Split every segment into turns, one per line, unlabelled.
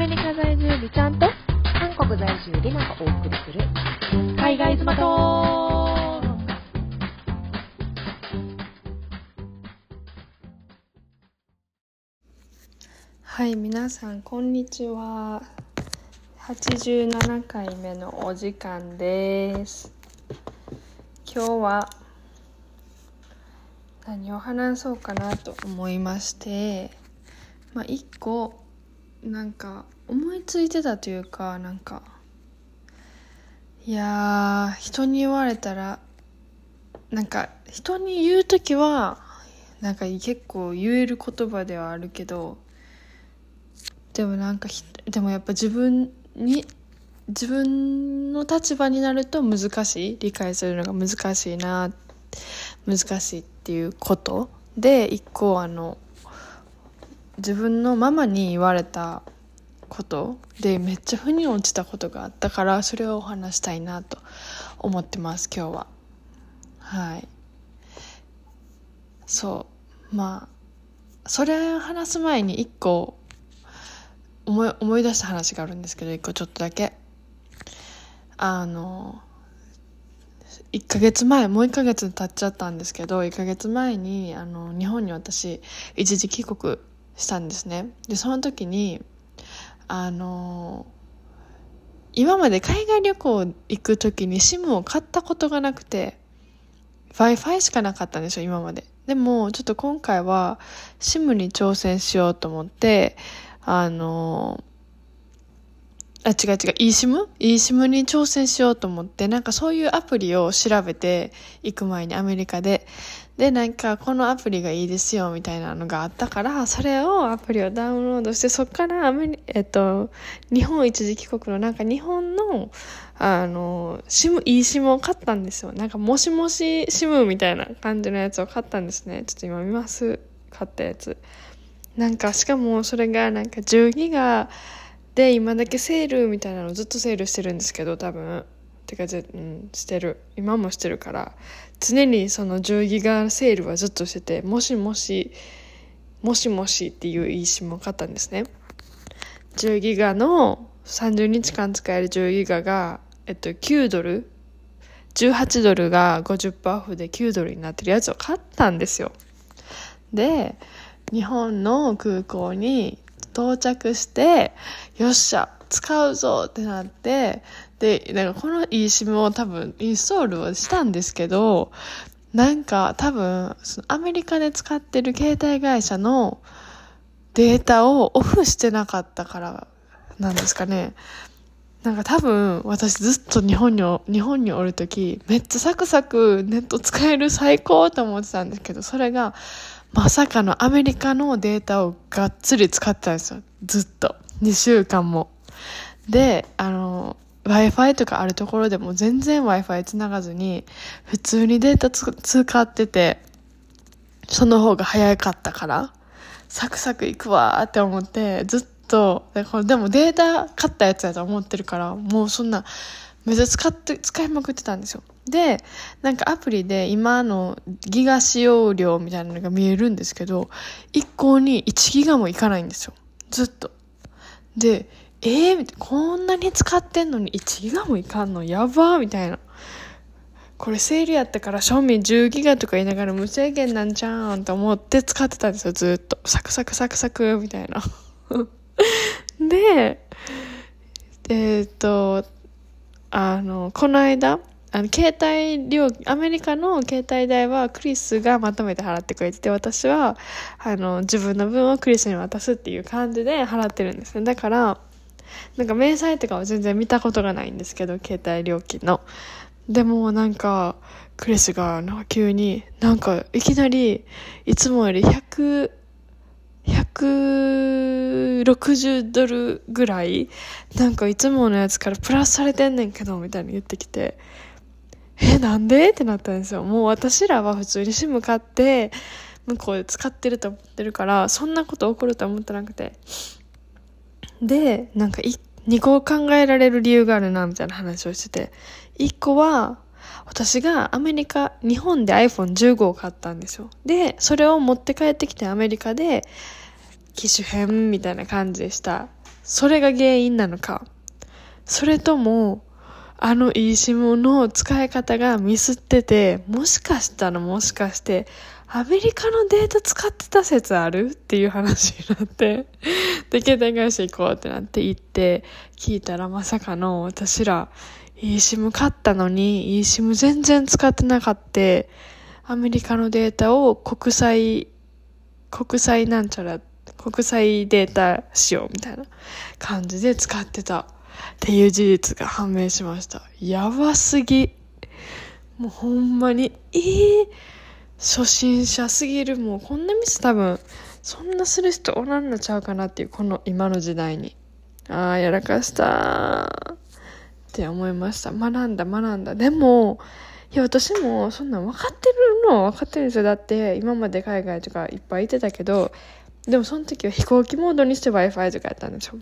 メリカ在住美ちゃんと
韓国在住リナがお送りする。
海外妻とはい皆さんこんにちは。87回目のお時間です。今日は何を話そうかなと思いまして。まあ一個なんか思いついてたというかなんかいや人に言われたらなんか人に言う時はなんか結構言える言葉ではあるけどでもなんかでもやっぱ自分に自分の立場になると難しい理解するのが難しいな難しいっていうことで一個あの自分のママに言われたことでめっちゃ腑に落ちたことがあったからそれをお話したいなと思ってます今日は。はい。そう。まあそれ話す前に一個思い思い出した話があるんですけど一個ちょっとだけ。あの1ヶ月前もう1ヶ月経っちゃったんですけど1ヶ月前にあの日本に私一時帰国したんですね。でその時にあの今まで海外旅行行く時に SIM を買ったことがなくて w i f i しかなかったんですよ今まで。でもちょっと今回は SIM に挑戦しようと思ってあのあ、違う違う、eSIM?eSIM に挑戦しようと思って、なんかそういうアプリを調べて行く前にアメリカで。で、なんかこのアプリがいいですよみたいなのがあったから、それをアプリをダウンロードして、そっからアメリ、えっと、日本一時帰国のなんか日本の、あの、シム、eSIM を買ったんですよ。なんかもしもし SIM みたいな感じのやつを買ったんですね。ちょっと今見ます？買ったやつ。なんか、しかもそれがなんか10ギガ、で今だけセールみたいなのずっとセールしてるんですけど多分。てかぜ、うん、してる。今もしてるから。常にその10ギガセールはずっとしててもしもしもしもしっていういい SIM を買ったんですね。10ギガの30日間使える10ギガが、えっと、9ドル。18ドルが50%オフで9ドルになってるやつを買ったんですよ。で日本の空港に到着して、よっしゃ、使うぞってなって、で、なんかこの eSIM を多分インストールをしたんですけど、なんか多分、そのアメリカで使ってる携帯会社のデータをオフしてなかったからなんですかね。なんか多分私ずっと日本に日本におるときめっちゃサクサクネット使える最高と思ってたんですけどそれがまさかのアメリカのデータをがっつり使ってたんですよ。ずっと。2週間も。で、あの、Wi-Fi とかあるところでも全然 Wi-Fi 繋がずに、普通にデータ使ってて、その方が早かったから、サクサクいくわーって思って、ずっと、でもデータ買ったやつやと思ってるから、もうそんな、めっちゃ使って、使いまくってたんですよ。で、なんかアプリで今のギガ使用量みたいなのが見えるんですけど、一向に1ギガもいかないんですよ。ずっと。で、えー、こんなに使ってんのに1ギガもいかんの？やばーみたいな。これセールやったから賞味10ギガとか言いながら無制限なんじゃんと思って使ってたんですよ、ずっと。サクサクサクサクみたいな。で、えー、っと、あの、この間、あの、携帯料、アメリカの携帯代はクリスがまとめて払ってくれてて、私は、あの、自分の分をクリスに渡すっていう感じで払ってるんですね。だから、なんか明細とかは全然見たことがないんですけど、携帯料金の。でもなんか、クリスがなんか急に、なんかいきなり、いつもより100、160ドルぐらい、なんかいつものやつからプラスされてんねんけど、みたいに言ってきて、え、なんで？ってなったんですよ。もう私らは普通に SIM 買って、向こうで使ってると思ってるから、そんなこと起こるとは思ってなくて。で、なんか2個考えられる理由があるな、みたいな話をしてて。1個は、私がアメリカ、日本で iPhone15 を買ったんですよ。で、それを持って帰ってきてアメリカで機種変みたいな感じでした。それが原因なのか、それとも、あの eSIM の使い方がミスってて、もしかしたらもしかして、アメリカのデータ使ってた説ある？っていう話になって、で、携帯会社行こうってなって行って、聞いたらまさかの私ら eSIM 買ったのに eSIM 全然使ってなかった。アメリカのデータを国際、国際なんちゃら、国際データ仕様みたいな感じで使ってたっていう事実が判明しました。やばすぎ。もうほんまに、えー、初心者すぎる。もうこんなミス多分、そんなする人おらんのちゃうかなっていう、この今の時代に。ああ、やらかしたって思いました。学んだ、学んだ。でも、いや、私もそんなん分かってるの分かってるんですよ。だって、今まで海外とかいっぱい行ってたけど、でもその時は飛行機モードにして Wi-Fi とかやったんですよ。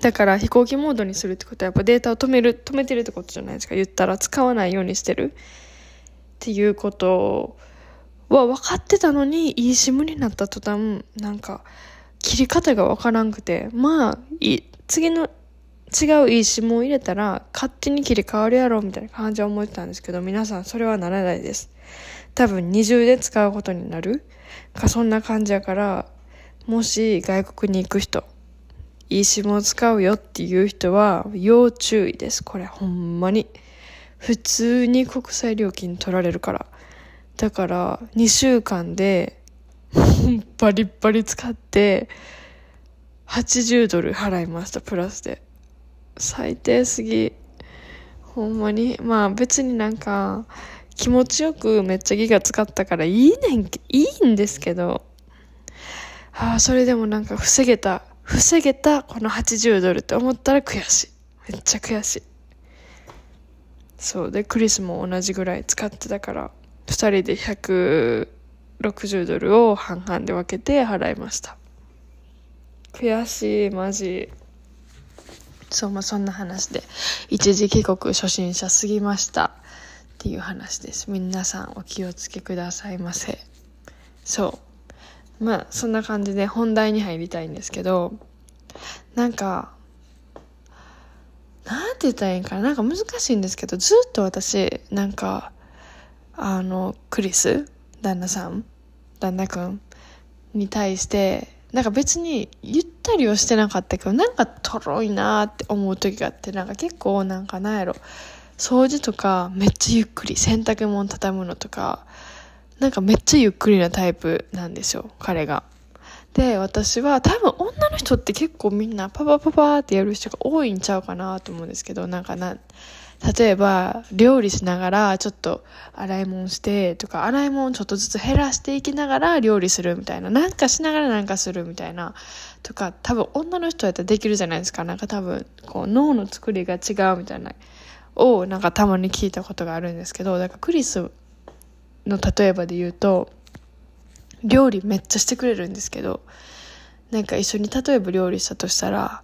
だから飛行機モードにするってことはやっぱデータを止める、止めてるってことじゃないですか。言ったら使わないようにしてるっていうことは分かってたのに、いい SIM になった途端、なんか、切り方が分からんくて、まあ、い次の違ういい SIM を入れたら勝手に切り替わるやろみたいな感じは思ってたんですけど、皆さんそれはならないです。多分二重で使うことになるか、そんな感じやから、もし外国に行く人、いい SIM を使うよっていう人は要注意です。これほんまに。普通に国際料金取られるから。だから2週間でバリッバリ使って80ドル払いました、プラスで。最低すぎ。ほんまに。まあ別になんか、気持ちよくめっちゃギガ使ったからいいねん、いいんですけど、ああ、それでもなんか防げた、防げたこの80ドルって思ったら悔しい。めっちゃ悔しい。そう。で、クリスも同じぐらい使ってたから、2人で160ドルを半々で分けて払いました。悔しい、マジ。そう、まあ、そんな話で、一時帰国初心者すぎましたっていう話です。皆さんお気をつけくださいませ。そう。まあ、そんな感じで本題に入りたいんですけど、なんか、なんて言ったらいいんかななんか難しいんですけど、ずっと私、なんか、あの、クリス、旦那さん、旦那くんに対して、なんか別にゆったりはしてなかったけど、なんかとろいなって思う時があって、なんか結構なんかなんやろ、掃除とかめっちゃゆっくり、洗濯物畳むのとか、なんかめっちゃゆっくりなタイプなんですよ、彼が。で、私は多分女の人って結構みんなパパパパってやる人が多いんちゃうかなと思うんですけど、なんかな、例えば、料理しながら、ちょっと洗い物してとか、洗い物ちょっとずつ減らしていきながら料理するみたいな、なんかしながらなんかするみたいな、とか、多分女の人やったらできるじゃないですか。なんか多分、こう、脳の作りが違うみたいな、を、なんかたまに聞いたことがあるんですけど、だからクリスの例えばで言うと、料理めっちゃしてくれるんですけど、なんか一緒に例えば料理したとしたら、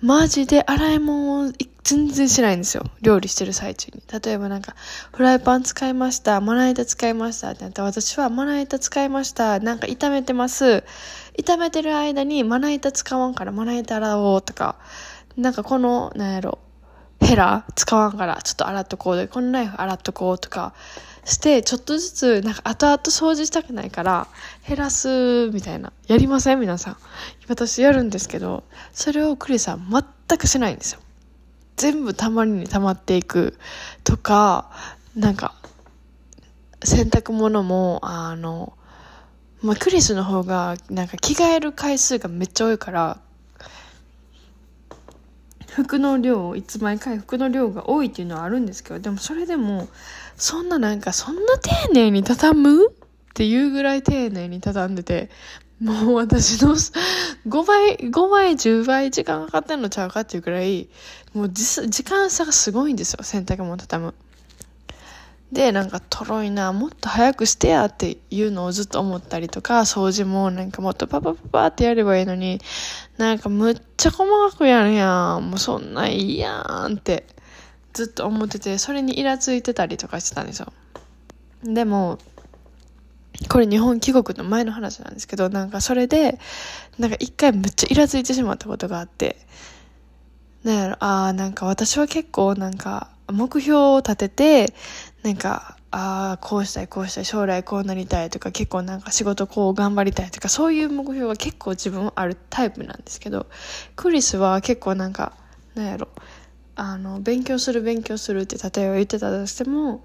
マジで洗い物を全然しないんですよ。料理してる最中に。例えばなんか、フライパン使いました。まな板使いました。ってなって私はまな板使いました。なんか炒めてます。炒めてる間にまな板使わんからまな板洗おうとか、なんかこの、なんやろ、ヘラ使わんからちょっと洗っとこうで、このナイフ洗っとこうとか、して、ちょっとずつ、なんか後々掃除したくないから、減らす、みたいな。やりません皆さん。私やるんですけど、それをクリさん全くしないんですよ。全部たまりに溜まっていくとか、なんか、洗濯物も、あの、まあ、クリスの方が、なんか着替える回数がめっちゃ多いから、服の量、いつ毎回服の量が多いっていうのはあるんですけど、でもそれでも、そんななんか、そんな丁寧に畳むっていうぐらい丁寧に畳んでて、もう私の5倍、5倍、10倍時間かかってんのちゃうかっていうぐらい、もう時間差がすごいんですよ、洗濯物畳む。で、なんか、とろいな、もっと早くしてやっていうのをずっと思ったりとか、掃除もなんかもっとパパパパってやればいいのに、なんかむっちゃ細かくやるやん。もうそんないいやんってずっと思ってて、それにイラついてたりとかしてたんですよ。でも、これ日本帰国の前の話なんですけど、なんかそれで、なんか一回めっちゃイラついてしまったことがあって、なんやろ、ああ、なんか私は結構なんか目標を立てて、なんか、ああ、こうしたい、こうしたい、将来こうなりたいとか、結構なんか仕事こう頑張りたいとか、そういう目標が結構自分あるタイプなんですけど、クリスは結構なんか、なんやろ、あの、勉強する勉強するって例えば言ってたとしても、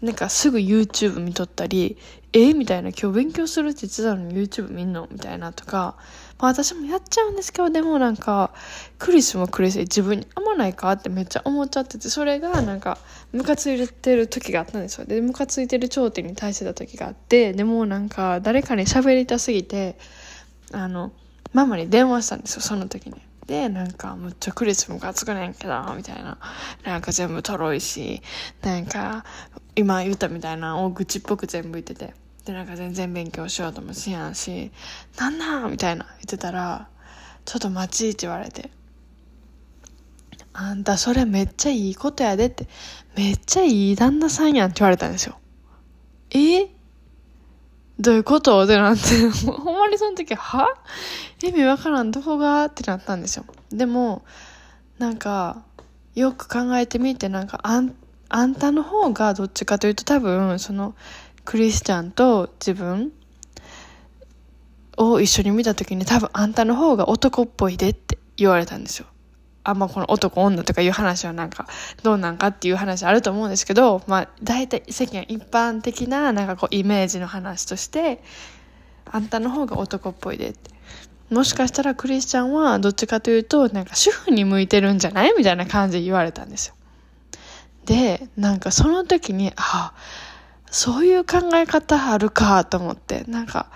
なんかすぐ YouTube 見とったり、えみたいな、今日勉強するって言ってたのに YouTube 見んの？みたいなとか、まあ私もやっちゃうんですけど、でもなんか、クリスもクリス自分に合わないかってめっちゃ思っちゃってて、それがなんか、ムカついてる時があったんですよ。で、ムカついてる頂点に対してた時があって、でもなんか、誰かに喋りたすぎて、あの、ママに電話したんですよ、その時に。で、なんか、むっちゃクリスムがつくねんけど、みたいな。なんか全部とろいし、なんか、今言ったみたいな大口っぽく全部言ってて。で、なんか全然勉強しようともしやんし、なんなんみたいな言ってたら、ちょっと待ちって言われて。あんたそれめっちゃいいことやでって、めっちゃいい旦那さんやんって言われたんですよ。え？どういうこと？ってなって、ほんまにその時、は？意味わからん、どこが？ってなったんですよ。でも、なんか、よく考えてみて、なんか、あん、あんたの方がどっちかというと多分、その、クリスチャンと自分を一緒に見た時に多分あんたの方が男っぽいでって言われたんですよ。あんまこの男女とかいう話はなんかどうなんかっていう話あると思うんですけど、まあ大体世間一般的ななんかこうイメージの話として、あんたの方が男っぽいでって。もしかしたらクリスチャンはどっちかというとなんか主婦に向いてるんじゃないみたいな感じで言われたんですよ。で、なんかその時に、ああ、そういう考え方あるかと思って、なんか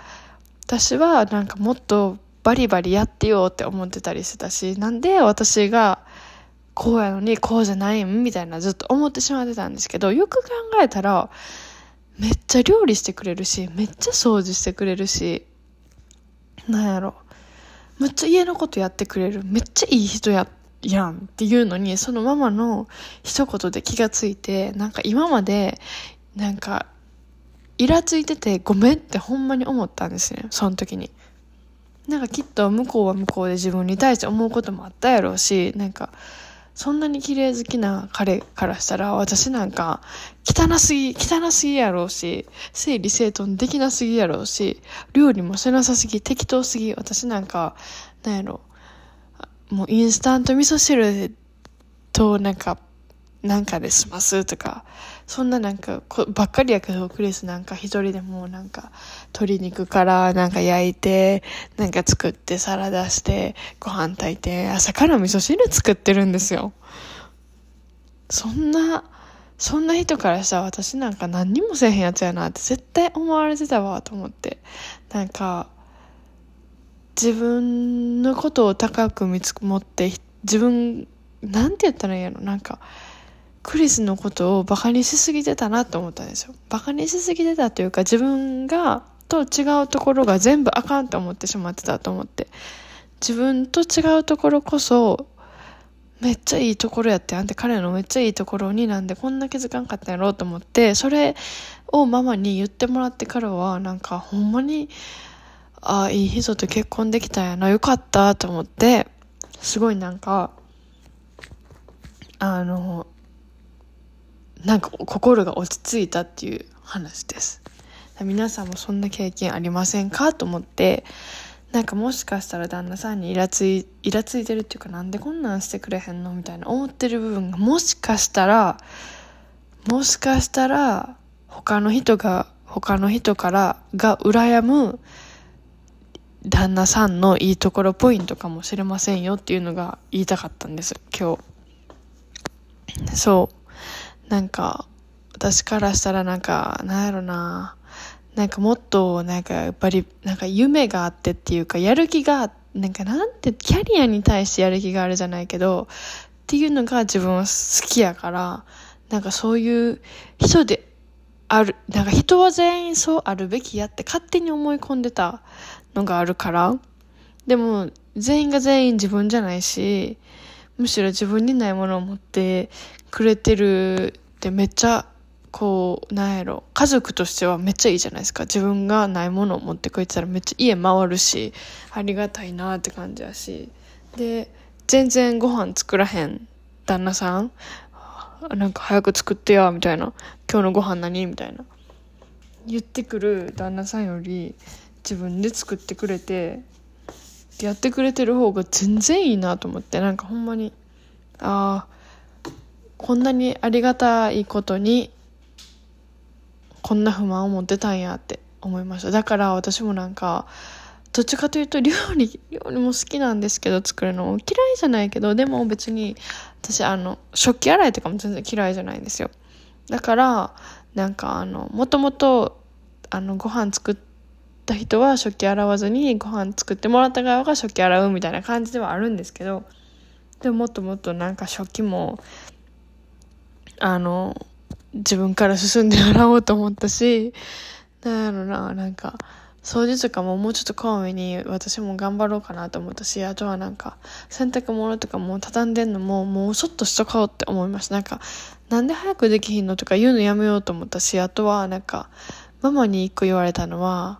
私はなんかもっとバリバリやってよって思ってたりしてたし、なんで私がこうやのにこうじゃないんみたいなずっと思ってしまってたんですけど、よく考えたら、めっちゃ料理してくれるし、めっちゃ掃除してくれるし、なんやろ。めっちゃ家のことやってくれる。めっちゃいい人や、やんっていうのに、そのママの一言で気がついて、なんか今まで、なんか、イラついててごめんってほんまに思ったんですね。その時に。なんかきっと向こうは向こうで自分に対して思うこともあったやろうし、なんか、そんなに綺麗好きな彼からしたら、私なんか、汚すぎ、汚すぎやろうし、整理整頓できなすぎやろうし、料理もしなさすぎ、適当すぎ、私なんか、なんやろ、もうインスタント味噌汁となんかなんかで済ますとか、そんななんかこばっかりやけど、クリスなんか一人でもなんか鶏肉からなんか焼いて、なんか作ってサラダして、ご飯炊いて、朝から味噌汁作ってるんですよ。そんな、そんな人からしたら私なんか何にもせえへんやつやなって絶対思われてたわと思って。なんか、自分のことを高く見積もって、自分、なんて言ったらいいやろなんか、クリスのことをバカにしすぎてたなと思ったんですよ。バカにしすぎてたというか自分がと違うところが全部あかんと思ってしまってたと思って。自分と違うところこそめっちゃいいところやってあんた彼のめっちゃいいところになんでこんな気づかんかったやろうと思ってそれをママに言ってもらってからはなんかほんまにああいい人と結婚できたんやなよかったと思ってすごいなんかあのなんか心が落ち着いたっていう話です。皆さんもそんな経験ありませんか？と思って、なんかもしかしたら旦那さんにイラつい、イラついてるっていうかなんでこんなんしてくれへんの？みたいな思ってる部分がもしかしたら、もしかしたら他の人が、他の人からが羨む旦那さんのいいところポイントかもしれませんよっていうのが言いたかったんです、今日。そう。なんか、私からしたらなんか、なんやろな、なんかもっと、なんかやっぱり、なんか夢があってっていうか、やる気が、なんかなんて、キャリアに対してやる気があるじゃないけど、っていうのが自分は好きやから、なんかそういう人である、なんか人は全員そうあるべきやって勝手に思い込んでたのがあるから、でも全員が全員自分じゃないし、むしろ自分にないものを持ってくれてるってめっちゃこうなんやろ。家族としてはめっちゃいいじゃないですか。自分がないものを持ってくれてたらめっちゃ家回るしありがたいなって感じやし。で全然ご飯作らへん旦那さん。なんか早く作ってやみたいな。今日のご飯何みたいな。言ってくる旦那さんより自分で作ってくれてやってくれてる方が全然いいなと思って。なんかほんまにああこんなにありがたいことにこんな不満を持ってたんやって思いました。だから私もなんかどっちかというと料理料理も好きなんですけど作るの嫌いじゃないけどでも別に私あの食器洗いとかも全然嫌いじゃないんですよ。だからなんかあのもともとあのご飯作った人は食器洗わずにご飯作ってもらった側が食器洗うみたいな感じではあるんですけどでももっともっとなんか食器もあの自分から進んで洗おうと思ったしなんやろななんか掃除とかももうちょっとこまめに私も頑張ろうかなと思ったしあとはなんか洗濯物とかも畳んでんのももうちょっとしとこうって思いました。なんかなんで早くできひんのとか言うのやめようと思ったしあとはなんかママに一個言われたのは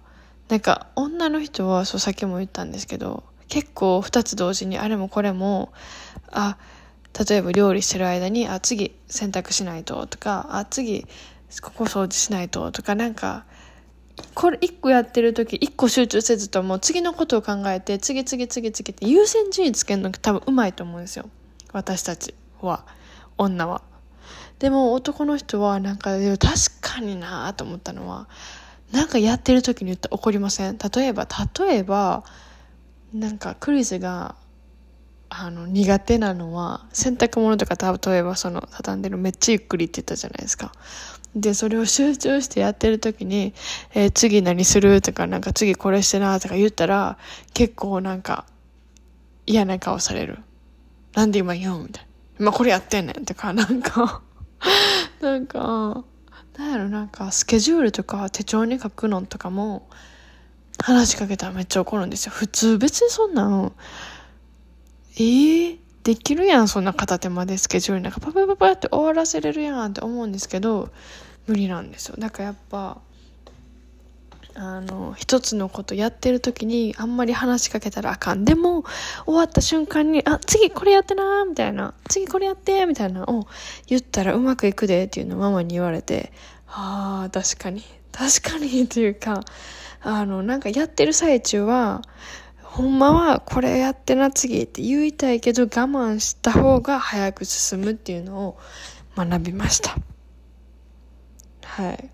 なんか女の人はそうさっきも言ったんですけど結構二つ同時にあれもこれもあ例えば料理してる間にあ次洗濯しないととかあ次ここ掃除しないととかなんかこれ一個やってる時一個集中せずともう次のことを考えて次次次次って優先順位つけるの多分うまいと思うんですよ。私たちは。女は。でも男の人はなんか確かになと思ったのはなんかやってる時に言って怒りません？例えば例えばなんかクリスがあの苦手なのは洗濯物とか例えばその畳んでるめっちゃゆっくりって言ったじゃないですかでそれを集中してやってる時に「えー、次何する?」とか「なんか次これしてな」とか言ったら結構なんか嫌な顔される「なんで今言う?」みたいな「今これやってんねん」とかなんか なんかなんやろなんかスケジュールとか手帳に書くのとかも話しかけたらめっちゃ怒るんですよ普通別にそんなんえー、できるやんそんな片手間でスケジュールなんかパパパパって終わらせれるやんって思うんですけど無理なんですよ。だからやっぱあの一つのことやってる時にあんまり話しかけたらあかん。でも終わった瞬間に「あ次これやってな」みたいな「次これやって」みたいなのを言ったらうまくいくでっていうのをママに言われて。ああ確かに。確かにっていうかあのなんかやってる最中はほんまはこれやってな次って言いたいけど我慢した方が早く進むっていうのを学びました。はい。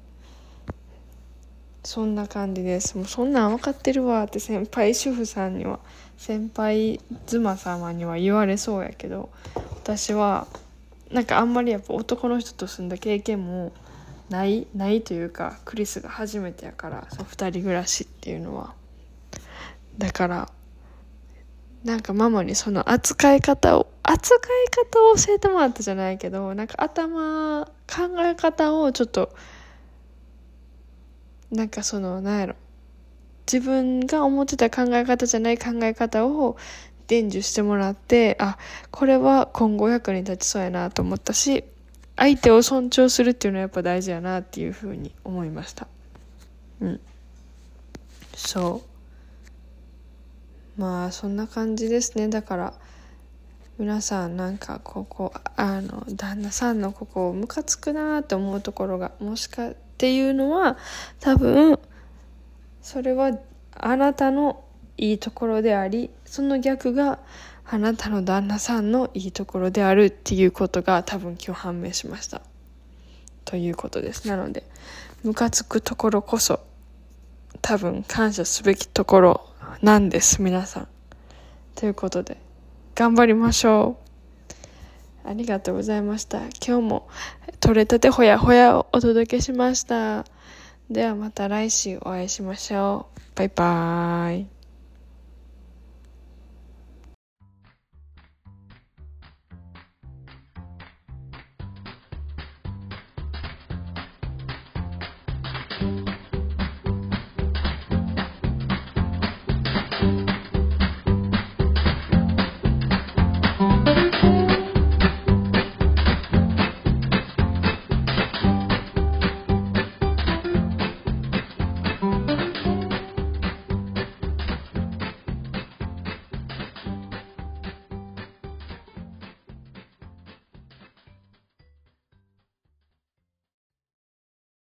そんな感じです。もうそんなん分かってるわって先輩主婦さんには先輩妻様には言われそうやけど私はなんかあんまりやっぱ男の人と住んだ経験もないないというかクリスが初めてやからそう2人暮らしっていうのは。だからなんかママにその扱い方を扱い方を教えてもらったじゃないけどなんか頭考え方をちょっとなんかそのなんやろ。自分が思ってた考え方じゃない考え方を伝授してもらってあこれは今後役に立ちそうやなと思ったし相手を尊重するっていうのはやっぱ大事やなっていうふうに思いました。うん。そう。まあそんな感じですね。だから皆さんなんかここあの旦那さんのここムカつくなって思うところがもしかっていうのは多分それはあなたのいいところでありその逆があなたの旦那さんのいいところであるっていうことが多分今日判明しました。ということです。なのでムカつくところこそ多分感謝すべきところなんです皆さん。ということで頑張りましょう。ありがとうございました。今日も取れたてほやほやをお届けしました。ではまた来週お会いしましょう。バイバーイ。